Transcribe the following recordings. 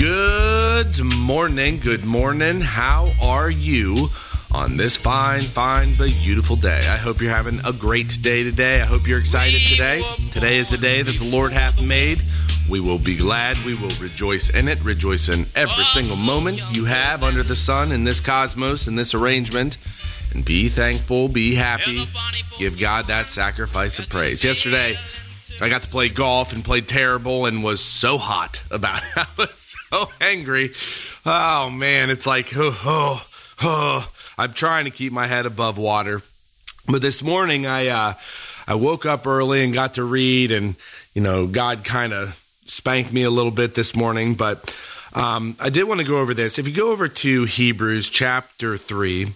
Good morning. Good morning. How are you on this fine, fine, but beautiful day? I hope you're having a great day today. I hope you're excited today. Today is the day that the Lord hath made. We will be glad. We will rejoice in it. Rejoice in every single moment you have under the sun in this cosmos, in this arrangement. And be thankful, be happy. Give God that sacrifice of praise. Yesterday, I got to play golf and played terrible and was so hot about it. I was so angry. Oh man, it's like oh, oh, oh. I'm trying to keep my head above water. But this morning I uh, I woke up early and got to read and you know God kind of spanked me a little bit this morning, but um, I did want to go over this. If you go over to Hebrews chapter 3,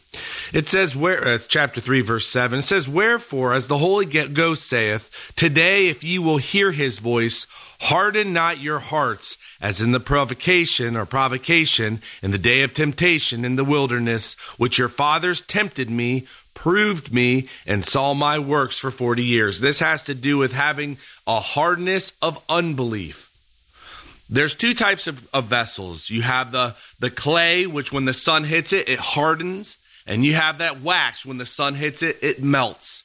it says, where, uh, chapter 3, verse 7, it says, Wherefore, as the Holy Ghost saith, Today, if ye will hear his voice, harden not your hearts, as in the provocation or provocation in the day of temptation in the wilderness, which your fathers tempted me, proved me, and saw my works for 40 years. This has to do with having a hardness of unbelief there's two types of, of, vessels. You have the, the clay, which when the sun hits it, it hardens. And you have that wax, when the sun hits it, it melts.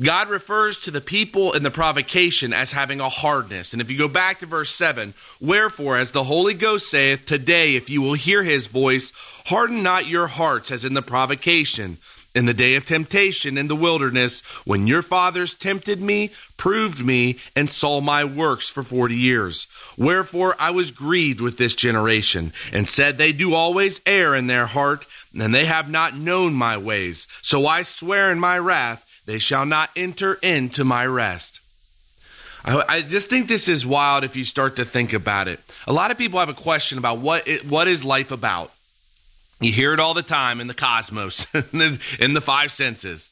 God refers to the people in the provocation as having a hardness. And if you go back to verse 7, wherefore, as the Holy Ghost saith, today, if you will hear his voice, harden not your hearts as in the provocation in the day of temptation in the wilderness, when your fathers tempted me, proved me, and saw my works for forty years. Wherefore I was grieved with this generation, and said, They do always err in their heart, and they have not known my ways. So I swear in my wrath, they shall not enter into my rest. I, just think this is wild if you start to think about it. A lot of people have a question about what it, what is life about. You hear it all the time in the cosmos, in the five senses.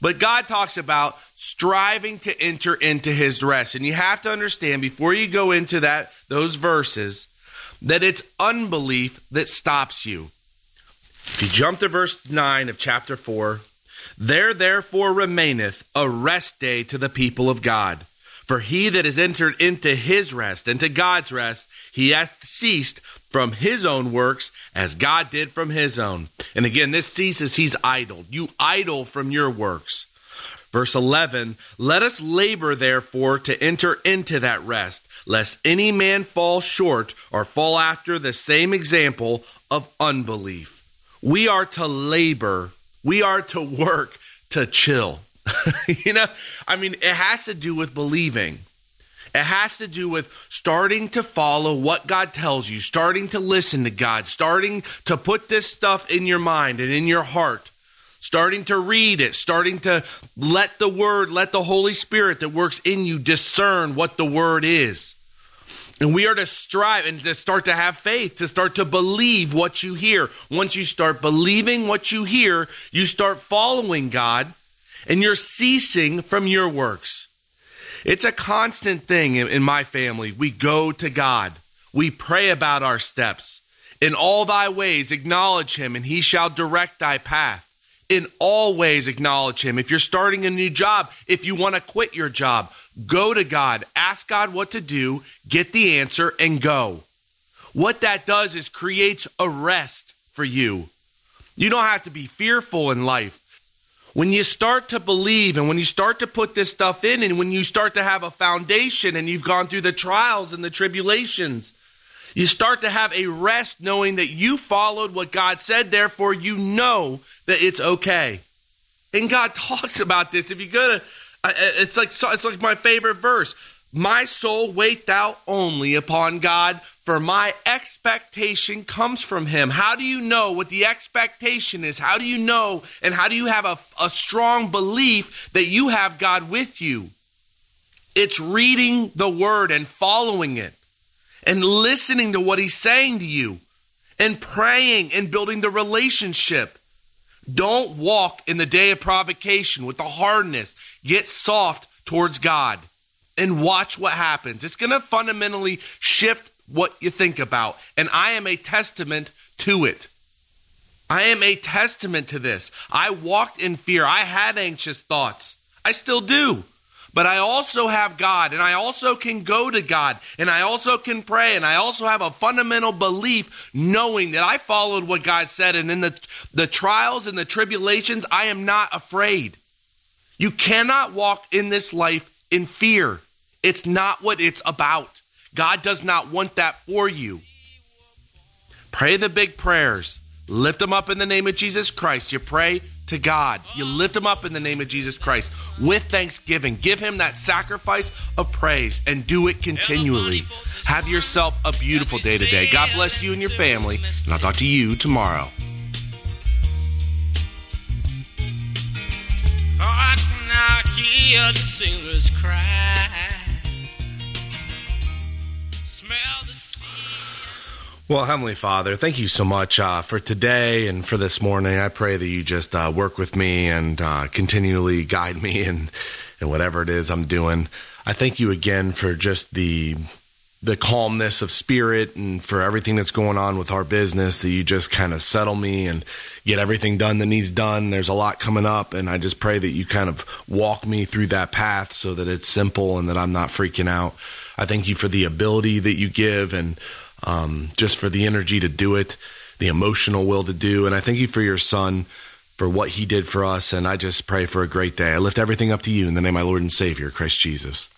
But God talks about striving to enter into his rest. And you have to understand before you go into that those verses that it's unbelief that stops you. If you jump to verse 9 of chapter 4, there therefore remaineth a rest day to the people of God. For he that is entered into his rest, into God's rest, he hath ceased from his own works as God did from his own. And again, this ceases, he's idle. You idle from your works. Verse 11, let us labor therefore to enter into that rest, lest any man fall short or fall after the same example of unbelief. We are to labor, we are to work to chill. you know, I mean, it has to do with believing. It has to do with starting to follow what God tells you, starting to listen to God, starting to put this stuff in your mind and in your heart, starting to read it, starting to let the Word, let the Holy Spirit that works in you discern what the Word is. And we are to strive and to start to have faith, to start to believe what you hear. Once you start believing what you hear, you start following God and you're ceasing from your works. It's a constant thing in, my family. We go to God, we pray about our steps. In all thy ways, acknowledge him, and he shall direct thy path. In all ways, acknowledge him. If you're starting a new job, if you want to quit your job, go to God, ask God what to do, get the answer, and go. What that does is creates a rest for you. You don't have to be fearful in life. When you start to believe and when you start to put this stuff in and when you start to have a foundation and you've gone through the trials and the tribulations, you start to have a rest knowing that you followed what God said, therefore you know that it's okay. And God talks about this. If you go to, uh, uh, it's like it's like my favorite verse. My soul wait thou only upon God, for my expectation comes from him. How do you know what the expectation is? How do you know and how do you have a, a strong belief that you have God with you? It's reading the word and following it and listening to what he's saying to you and praying and building the relationship. Don't walk in the day of provocation with the hardness. Get soft towards God and watch what happens. It's going to fundamentally shift what you think about. And I am a testament to it. I am a testament to this. I walked in fear. I had anxious thoughts. I still do. but I also have God, and I also can go to God, and I also can pray, and I also have a fundamental belief knowing that I followed what God said, and in the, the trials and the tribulations, I am not afraid. You cannot walk in this life in fear. It's not what it's about. God does not want that for you. Pray the big prayers. Lift them up in the name of Jesus Christ. You pray to God. You lift them up in the name of Jesus Christ with thanksgiving. Give him that sacrifice of praise and do it continually. Have yourself a beautiful day today. God bless you and your family, and I'll talk to you tomorrow. I can now hear the cry. Well, Heavenly Father, thank you so much uh, for today and for this morning. I pray that you just uh, work with me and uh, continually guide me in, in whatever it is I'm doing. I thank you again for just the the calmness of spirit and for everything that's going on with our business that you just kind of settle me and get everything done that needs done there's a lot coming up and i just pray that you kind of walk me through that path so that it's simple and that i'm not freaking out i thank you for the ability that you give and um, just for the energy to do it the emotional will to do. And i thank you for your son for what he did for us. And i just pray for a great day. I lift everything up to you in the name of my lord and savior christ jesus